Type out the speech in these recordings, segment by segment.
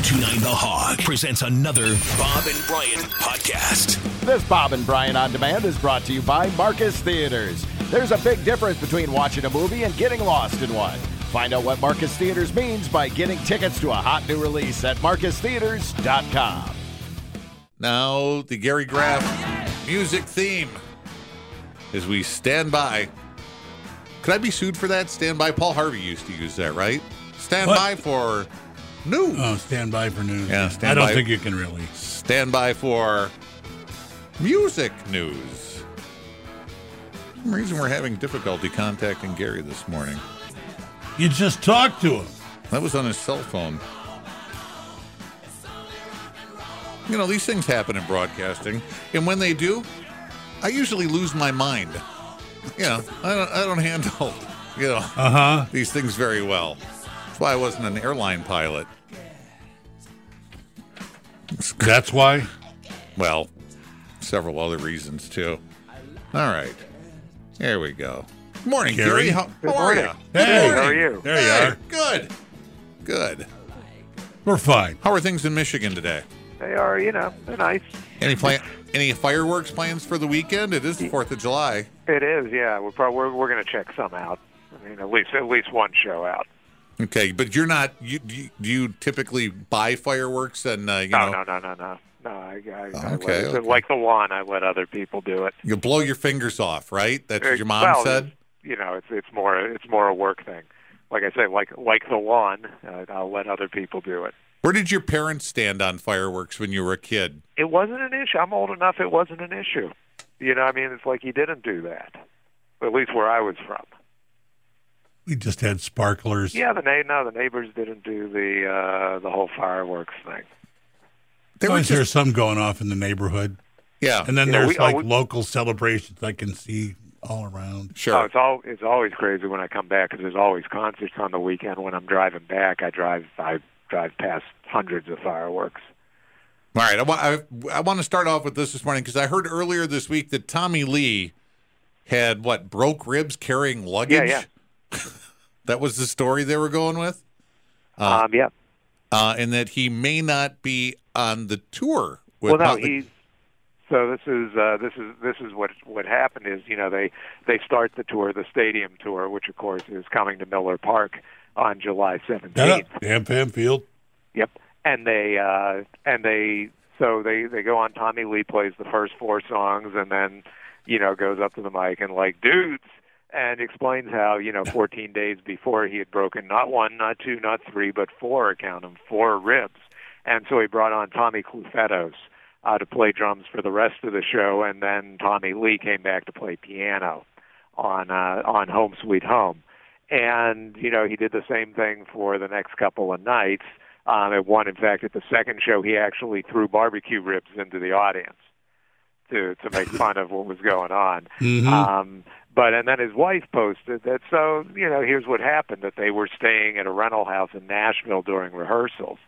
1029 The Hog presents another Bob and Brian podcast. This Bob and Brian on Demand is brought to you by Marcus Theaters. There's a big difference between watching a movie and getting lost in one. Find out what Marcus Theaters means by getting tickets to a hot new release at marcustheaters.com. Now, the Gary Graff music theme as we stand by. Could I be sued for that? Stand by. Paul Harvey used to use that, right? Stand What? by for news. Oh, stand by for news. Yeah, I don't by. think you can really. Stand by for music news. For some reason we're having difficulty contacting Gary this morning. You just talked to him. That was on his cell phone. You know, these things happen in broadcasting, and when they do, I usually lose my mind. You know, I don't, I don't handle, you know, Uh huh. these things very well. That's why I wasn't an airline pilot. That's why. Well, several other reasons too. All right, here we go. Good morning, Gary. Gary. How, Good how are you? morning. Hey, How are you? There you Hey, are. Good. Good. We're fine. How are things in Michigan today? They are, you know, they're nice. Any plan? Any fireworks plans for the weekend? It is the Fourth of July. It is, yeah. We're probably we're, we're going to check some out. I mean, at least at least one show out. Okay, but you're not. You do you, do you typically buy fireworks and uh, you No, know no, no, no, no. No, I, I, I let, okay. like the one, I let other people do it. you blow your fingers off, right? That's what your mom well, said. You know, it's it's more it's more a work thing. Like I say, like like the one, uh, I'll let other people do it. Where did your parents stand on fireworks when you were a kid? It wasn't an issue. I'm old enough. It wasn't an issue. You know, I mean, it's like he didn't do that. At least where I was from. We just had sparklers. Yeah, the na- no, the neighbors didn't do the uh, the whole fireworks thing. They were Always hear just some going off in the neighborhood, yeah, and then Yeah, there's we- oh, like we- local celebrations I can see all around. Oh, sure. it's all it's always crazy when I come back because there's always concerts on the weekend. When I'm driving back, I drive I drive past hundreds of fireworks. All right, I, wa- I, I want to start off with this this morning because I heard earlier this week that Tommy Lee had what broke ribs carrying luggage. Yeah, that was the story they were going with, Uh, um, yeah. uh, and that he may not be on the tour. With Well, no, Motley- he. So this is uh, this is this is what what happened is you know they they start the tour, the stadium tour, which of course is coming to Miller Park on July Yeah, 17th. AmFam Field. Yep. And they uh and they so they they go on Tommy Lee plays the first four songs and then you know goes up to the mic and like dudes and explains how you know 14 days before he had broken not one, not two, not three, but four count them four ribs. And so he brought on Tommy Clufetos uh, to play drums for the rest of the show and then Tommy Lee came back to play piano on uh on Home Sweet Home and you know he did the same thing for the next couple of nights. Um, at one, in fact, at the second show, he actually threw barbecue ribs into the audience to to make fun of what was going on. Mhm. Um, but and then his wife posted that. So you know, here's what happened: that they were staying at a rental house in Nashville during rehearsals,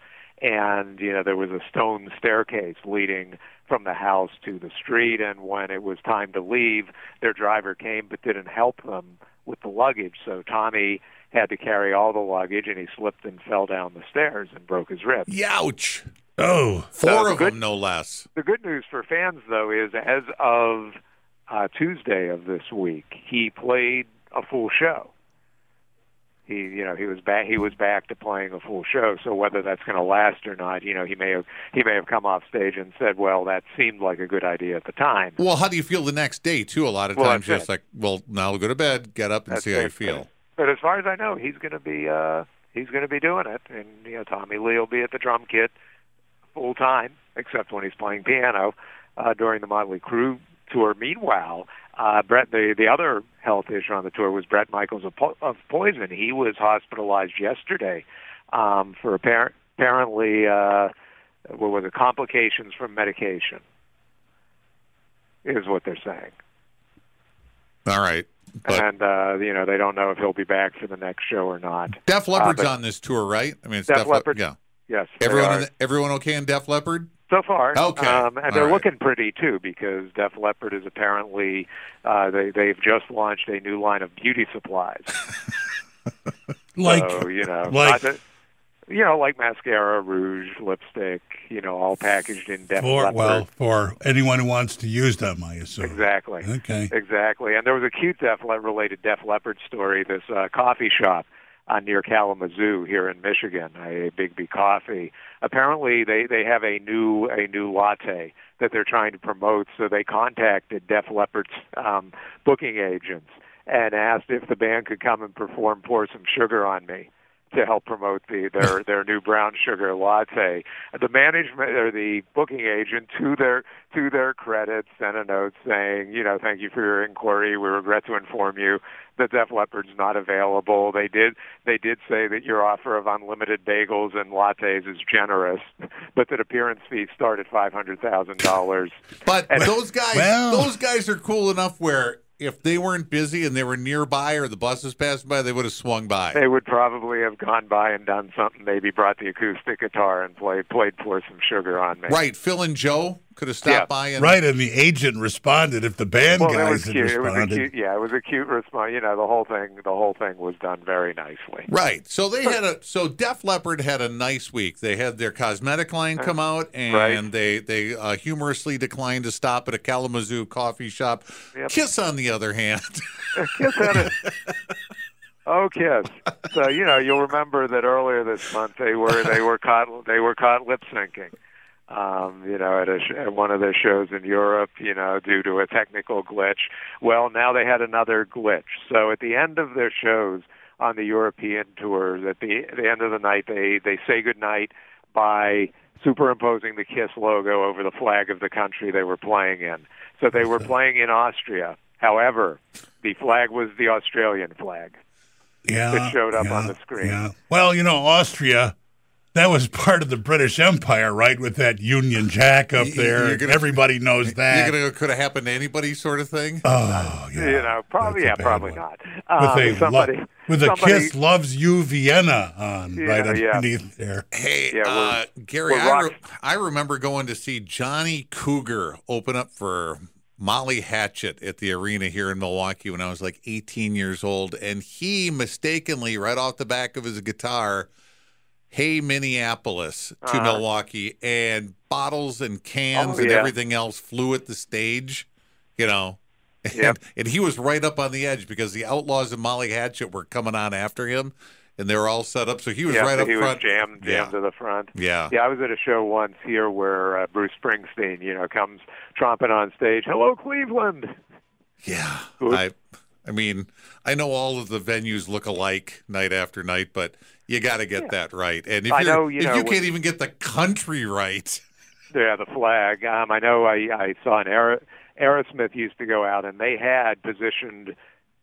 and you know there was a stone staircase leading from the house to the street. And when it was time to leave, their driver came but didn't help them with the luggage. So Tommy had to carry all the luggage, and he slipped and fell down the stairs and broke his ribs. Youch! Oh, Four the of good- them, no less. The good news for fans, though, is as of uh, Tuesday of this week, he played a full show. He, you know, he was back. He was back to playing a full show. So whether that's going to last or not, you know, he may have he may have come off stage and said, "Well, that seemed like a good idea at the time." Well, how do you feel the next day too? A lot of Well, times, just like, well, now I'll go to bed, get up, and That's see how you feel. But as far as I know, he's going to be uh, he's going to be doing it, and you know, Tommy Lee will be at the drum kit full time, except when he's playing piano uh, during the Motley Crue tour. Meanwhile, uh, Bret, the the other health issue on the tour was Bret Michaels of, po- of Poison. He was hospitalized yesterday um, for appar- apparently uh, what were the Complications from medication, is what they're saying. All right, but and uh, you know they don't know if he'll be back for the next show or not. Def Leppard's but- on this tour, right? I mean, it's Def Def, Lep- Leppard. Yeah, Yes, everyone, the, everyone okay in Def Leppard? So far. Okay. um, and they're right. looking pretty too because Def Leppard is apparently uh, they they've just launched a new line of beauty supplies. like so you know, like- not you know, like mascara, rouge, lipstick, you know, all packaged in Def For Leppard. well, for anyone who wants to use them, I assume. Exactly. Okay. Exactly. And there was a cute Def Le- related Def Leppard story. This uh, coffee shop uh, near Kalamazoo here in Michigan, a Biggby Coffee. Apparently, they they have a new a new latte that they're trying to promote. So they contacted Def Leppard's um, booking agents and asked if the band could come and perform "Pour Some Sugar on Me." To help promote the their their new brown sugar latte. The management or the booking agent to their to their credit sent a note saying, you know, thank you for your inquiry. We regret to inform you that Def Leppard's not available. They did they did say that your offer of unlimited bagels and lattes is generous, but that appearance fees start at five hundred thousand dollars. But those guys, Well- those guys are cool enough where if they weren't busy and they were nearby or the buses passing by, they would have swung by. They would probably have gone by and done something. Maybe brought the acoustic guitar and played played pour some sugar on me. Right, Phil and Joe could have stopped Yeah. by and Right, and the agent responded if the band Well, guys had cute. It was a responded. cute. Yeah, it was a cute response. You know, the whole thing. The whole thing was done very nicely. Right. So they had a so Def Leppard had a nice week. They had their cosmetic line come out and Right. they they uh, humorously declined to stop at a Kalamazoo coffee shop. Yep. Kiss on the other hand. Kiss had it. Oh, Kiss. So you know, you'll remember that earlier this month they were they were caught they were caught lip syncing. Um, you know, at, a sh- at one of their shows in Europe, you know, due to a technical glitch. Well, now they had another glitch. So at the end of their shows on the European tours, at the the end of the night, they they say goodnight by superimposing the Kiss logo over the flag of the country they were playing in. So they were playing in Austria. However, the flag was the Australian flag. yeah, that showed up on the screen. Yeah. Well, you know, Austria, that was part of the British Empire, right? With that Union Jack up there. gonna- Everybody knows You're that. gonna could have happened to anybody sort of thing. oh, yeah. you know, probably yeah, probably one. not. With Um, a somebody, lo- with a kiss loves you Vienna on Yeah, right yeah. underneath there. Hey, Yeah, uh, Gary, I, re- I remember going to see Johnny Cougar open up for Molly Hatchet at the arena here in Milwaukee when I was like 18 years old, and he mistakenly, right off the back of his guitar, "Hey Minneapolis" to Uh-huh. Milwaukee, and bottles and cans Oh, and yeah. everything else flew at the stage. You know. And, Yep. and he was right up on the edge because the Outlaws and Molly Hatchet were coming on after him, and they were all set up. So he was yeah, right up he front. was jammed, Yeah. jammed to the front. Yeah. Yeah, I was at a show once here where uh, Bruce Springsteen, you know, comes tromping on stage. Hello, Cleveland. Yeah. Good. I I mean, I know all of the venues look alike night after night, but you got to get that right. And if I know, you if know, you can't even get the country right, Yeah, the flag. Um, I know. I I saw an Aer- Aerosmith used to go out, and they had positioned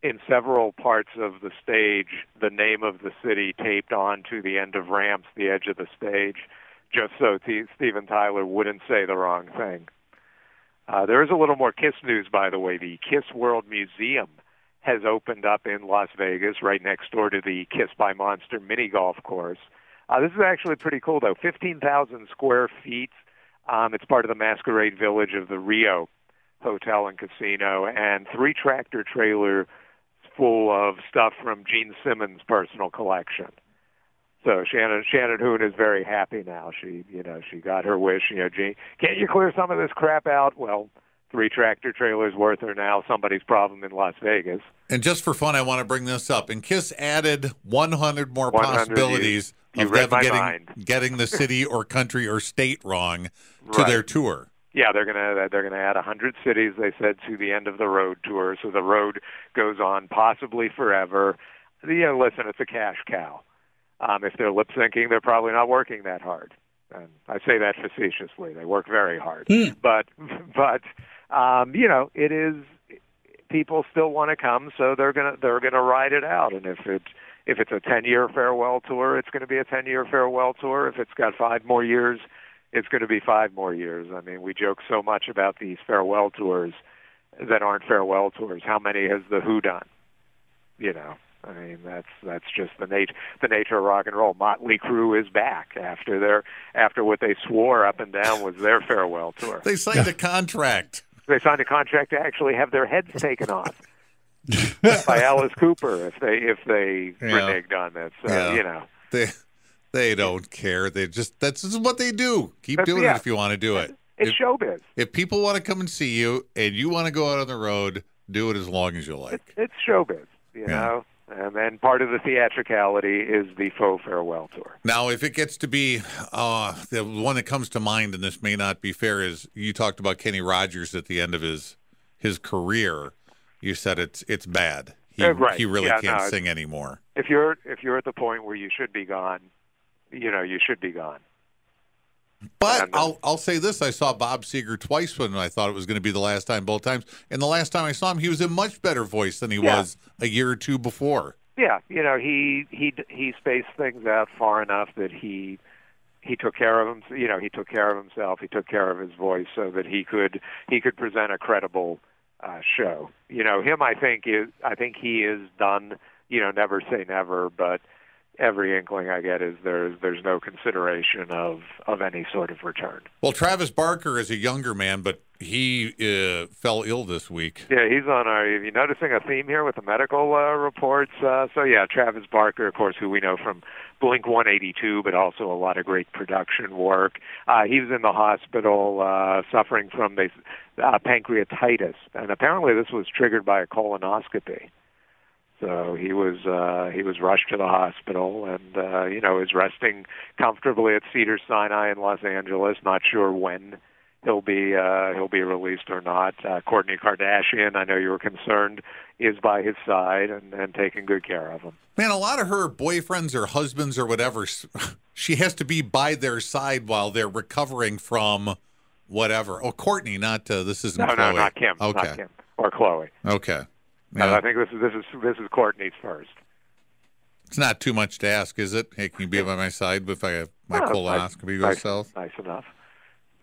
in several parts of the stage the name of the city taped onto the end of ramps, the edge of the stage, just so T- Steven Tyler wouldn't say the wrong thing. Uh, there is a little more Kiss news, by the way. The Kiss World Museum has opened up in Las Vegas, right next door to the Kiss by Monster mini golf course. Uh, this is actually pretty cool, though. 15,000 square feet. Um, it's part of the Masquerade Village of the Rio Hotel and Casino, and three tractor trailers full of stuff from Gene Simmons' personal collection. So Shannon Shannon Hoon is very happy now. She you know she got her wish. You know, Gene, can't you clear some of this crap out? Well, three tractor trailers worth are now somebody's problem in Las Vegas. and just for fun, I want to bring this up. And Kiss added 100 more 100, possibilities you- you of them getting mind. getting the city or country or state wrong to Right. their tour. Yeah, they're gonna they're gonna add hundred cities. They said to the end of the road tour, so the road goes on possibly forever. You know, listen, it's a cash cow. Um, if they're lip syncing, they're probably not working that hard. And I say that facetiously. They work very hard, but but um, you know, it is people still want to come, so they're gonna they're gonna ride it out. And if it if it's a ten year farewell tour, it's going to be a ten year farewell tour. If it's got five more years, it's going to be five more years. I mean, we joke so much about these farewell tours that aren't farewell tours. How many has the Who done? You know, I mean, that's that's just the nature the nature of rock and roll. Motley Crue is back after their after what they swore up and down was their farewell tour. They signed a contract. They signed a contract to actually have their heads taken off by Alice Cooper if they if they Yeah. reneged on this. So, Yeah. You know. They They don't care. They just that's just what they do. Keep That's- doing yeah. it if you want to do it. It's If, showbiz. if people want to come and see you and you want to go out on the road, do it as long as you like. It's, it's showbiz, you Yeah. And then part of the theatricality is the faux farewell tour. Now, if it gets to be uh, the one that comes to mind, and this may not be fair, is you talked about Kenny Rogers at the end of his his career. You said it's it's bad. He, Uh, right. he really Yeah, can't no, sing anymore. If you're if you're at the point where you should be gone, you know you should be gone. But I'll I'll say this: I saw Bob Seger twice when I thought it was going to be the last time, both times. And the last time I saw him, he was in much better voice than he Yeah. was a year or two before. Yeah, you know he he he spaced things out far enough that he he took care of him. You know he took care of himself. He took care of his voice so that he could he could present a credible uh, show. You know him. I think is I think he is done. You know never say never, but every inkling I get is there's there's no consideration of of any sort of return. Well, Travis Barker is a younger man, but he uh, fell ill this week. Yeah, he's on our. Are you noticing a theme here with the medical uh, reports? Uh, so yeah, Travis Barker, of course, who we know from Blink 182, but also a lot of great production work. Uh, he was in the hospital uh, suffering from this, uh, pancreatitis, and apparently this was triggered by a colonoscopy. So he was uh, he was rushed to the hospital, and uh, you know is resting comfortably at Cedar Sinai in Los Angeles. Not sure when he'll be uh, he'll be released or not. Uh, Kourtney Kardashian, I know you were concerned, is by his side and, and taking good care of him. Man, a lot of her boyfriends or husbands or whatever, she has to be by their side while they're recovering from whatever. Oh, Courtney, not uh, this isn't No, Khloe. no, not Kim, Okay, not Kim or Khloe. okay. Yeah. I think this is this is this is Kourtney's first. It's not too much to ask, is it? Hey, can you be by my side if I have my No, colonoscopy nice, goes south? Nice enough.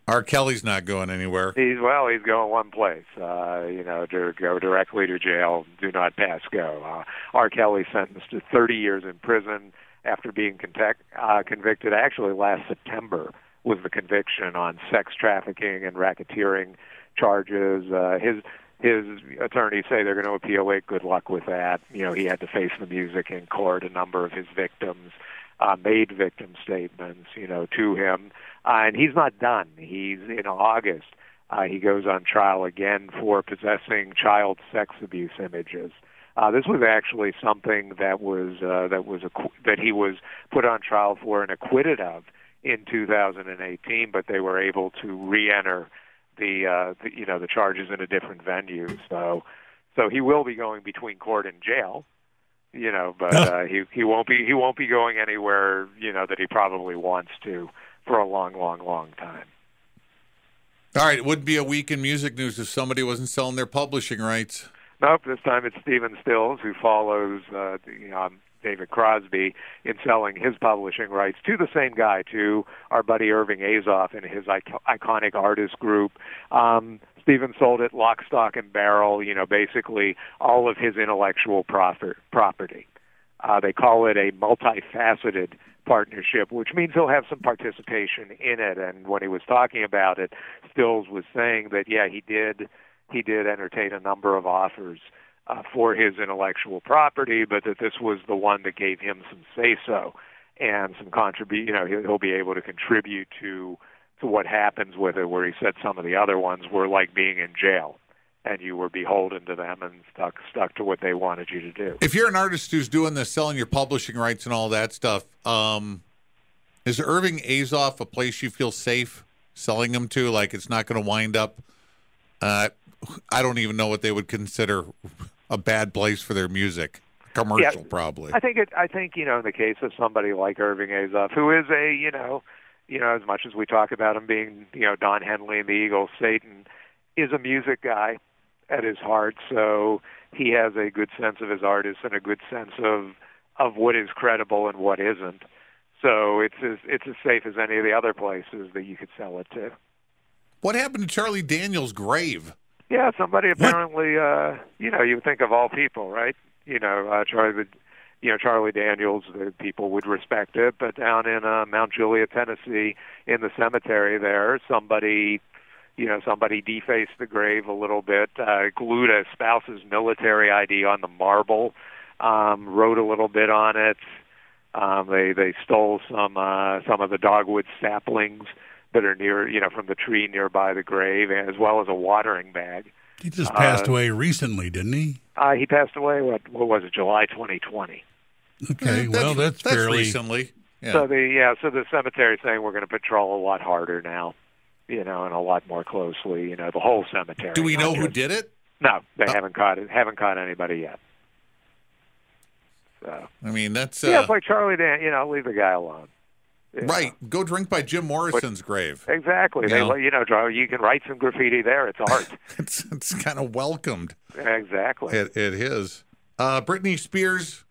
R. Kelly's not going anywhere. He's well. He's going one place. Uh, you know, to go directly to jail. Do not pass go. Uh, R. Kelly sentenced to 30 years in prison after being contact, uh, convicted. Actually, last September was the conviction on sex trafficking and racketeering charges. Uh, his his attorneys say they're going to appeal it. Good luck with that. You know, he had to face the music in court. A number of his victims uh, made victim statements, you know, to him, uh, and he's not done. He's in August. Uh, he goes on trial again for possessing child sex abuse images. Uh, this was actually something that was uh, that was acqu- that he was put on trial for and acquitted of in 2018, but they were able to re-enter the, uh, the you know the charges in a different venue. So so he will be going between court and jail you know, but uh, he he won't be he won't be going anywhere, you know, that he probably wants to for a long, long, long time. All right, it wouldn't be a week in music news if somebody wasn't selling their publishing rights. Nope, this time it's Stephen Stills who follows uh, the, um, David Crosby in selling his publishing rights to the same guy, to our buddy Irving Azoff and his ico- iconic artist group. Um, Stephen sold it lock, stock, and barrel. You know, basically all of his intellectual profit, property. Uh, they call it a multifaceted partnership, which means he'll have some participation in it. And when he was talking about it, Stills was saying that yeah, he did he did entertain a number of offers uh, for his intellectual property, but that this was the one that gave him some say so and some contribute. You know, he'll, be able to contribute to to what happens with it. Where he said some of the other ones were like being in jail. And you were beholden to them and stuck stuck to what they wanted you to do. If you're an artist who's doing this, selling your publishing rights and all that stuff, um, is Irving Azoff a place you feel safe selling them to? Like it's not going to wind up. Uh, I don't even know what they would consider a bad place for their music. Commercial, Yeah. probably. I think it. I think you know, in the case of somebody like Irving Azoff, who is a you know, you know, as much as we talk about him being you know Don Henley and the Eagles, Satan is a music guy at his heart. So he has a good sense of his artists and a good sense of of what is credible and what isn't. So it's as it's as safe as any of the other places that you could sell it to. What happened to Charlie Daniels' grave? Yeah, somebody apparently, uh, you know, you think of all people, right? You know, uh, Charlie, would- you know, Charlie Daniels, the people would respect it, but down in uh, Mount Juliet, Tennessee, in the cemetery there, somebody, you know, somebody defaced the grave a little bit, uh, glued a spouse's military ID on the marble, um, wrote a little bit on it. Um, they they stole some uh, some of the dogwood saplings that are near, you know, from the tree nearby the grave, as well as a watering bag. He just passed away recently, didn't he? Uh, he passed away. What, what was it? July 2020. Okay, well, that's, fairly. recently. Yeah. So the yeah, so the cemetery saying we're going to patrol a lot harder now, you know, and a lot more closely. You know, the whole cemetery. Do we not know who did it? No, they Oh. haven't caught it. Haven't caught anybody yet. So I mean, that's uh, yeah, it's like Charlie Dan. You know, leave the guy alone. Know. right. Go drink by Jim Morrison's grave. Exactly. You They know? let you know. You can write some graffiti there. It's art. It's it's kind of welcomed exactly. at, at his. Uh, Britney Spears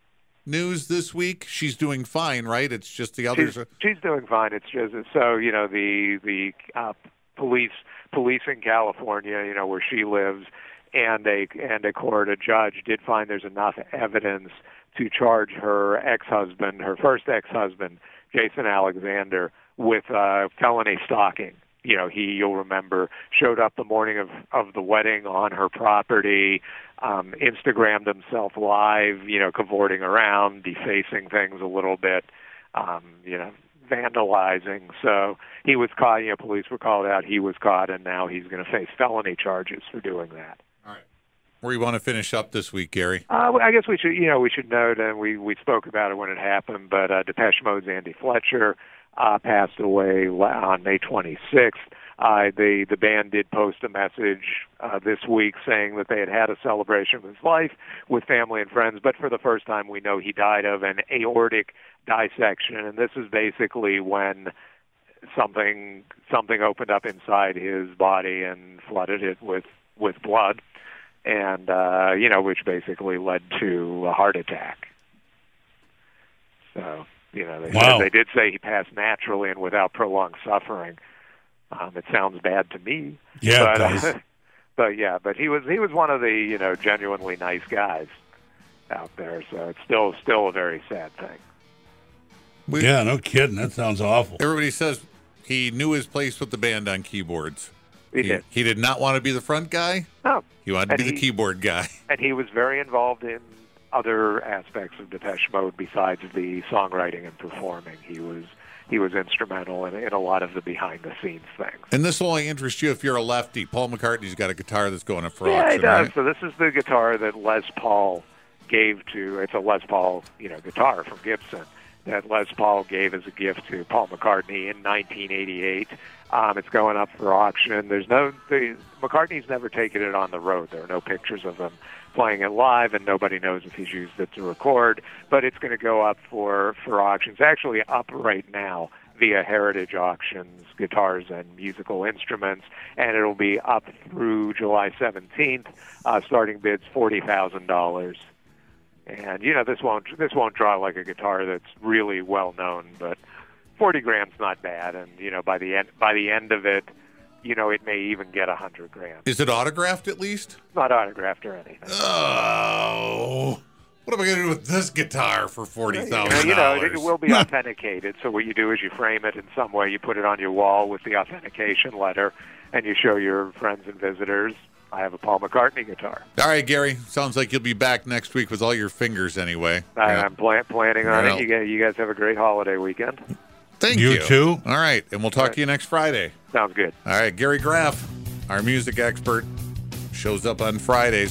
news this week. She's doing fine, right? It's just the others. she's, are- she's doing fine. It's just so you know the the uh, police police in California, you know where she lives, and a and a court a judge did find there's enough evidence to charge her ex-husband, her first ex-husband, Jason Alexander, with uh, felony stalking. You know, he you'll remember showed up the morning of of the wedding on her property, um, Instagrammed himself live, you know, cavorting around, defacing things a little bit, um, you know, vandalizing. So he was caught. You know, police were called out. He was caught, and now he's going to face felony charges for doing that. Where you want to finish up this week, Gary? Uh, I guess we should, you know, we should note, and we we spoke about it when it happened. But uh, Depeche Mode's Andy Fletcher uh, passed away on May 26th. Uh, the the band did post a message uh, this week saying that they had had a celebration of his life with family and friends, but for the first time, we know he died of an aortic dissection, and this is basically when something something opened up inside his body and flooded it with with blood and uh, you know, which basically led to a heart attack. So, you know, they, Wow. said, they did say he passed naturally and without prolonged suffering. Um, it sounds bad to me, Yeah, but it does. uh, but yeah, but he was he was one of the you know genuinely nice guys out there. So it's still still a very sad thing. We- yeah, no kidding. That sounds awful. Everybody says he knew his place with the band on keyboards. He did. He did not want to be the front guy. No, He wanted to And be the keyboard guy. and he was very involved in other aspects of Depeche Mode besides the songwriting and performing. He was he was instrumental in, in a lot of the behind the scenes things. And this will only interest you if you're a lefty. Paul McCartney's got a guitar that's going up for yeah, auction. he does. right? So this is the guitar that Les Paul gave to. It's a Les Paul, you know, guitar from Gibson that Les Paul gave as a gift to Paul McCartney in 1988. Um, it's going up for auction. There's no the, McCartney's never taken it on the road. There are no pictures of him playing it live, and nobody knows if he's used it to record. But it's going to go up for for auction. It's actually up right now via Heritage Auctions, guitars and musical instruments, and it'll be up through July 17th. Uh, starting bids forty thousand dollars. And you know this won't this won't draw like a guitar that's really well known, but forty grand's not bad. And you know by the end by the end of it, you know it may even get a hundred grams. Is it autographed at least? Not autographed or anything. Oh, what am I going to do with this guitar for forty thousand You know, you know, it, it will be authenticated. So what you do is you frame it in some way. You put it on your wall with the authentication letter, and you show your friends and visitors. I have a Paul McCartney guitar. All right, Gary. Sounds like you'll be back next week with all your fingers anyway. I, Yeah. I'm plan- planning on Yeah. it. You guys, you guys have a great holiday weekend. Thank You you. too. All right, and we'll talk to you next Friday. Sounds good. All right, Gary Graff, our music expert, shows up on Fridays.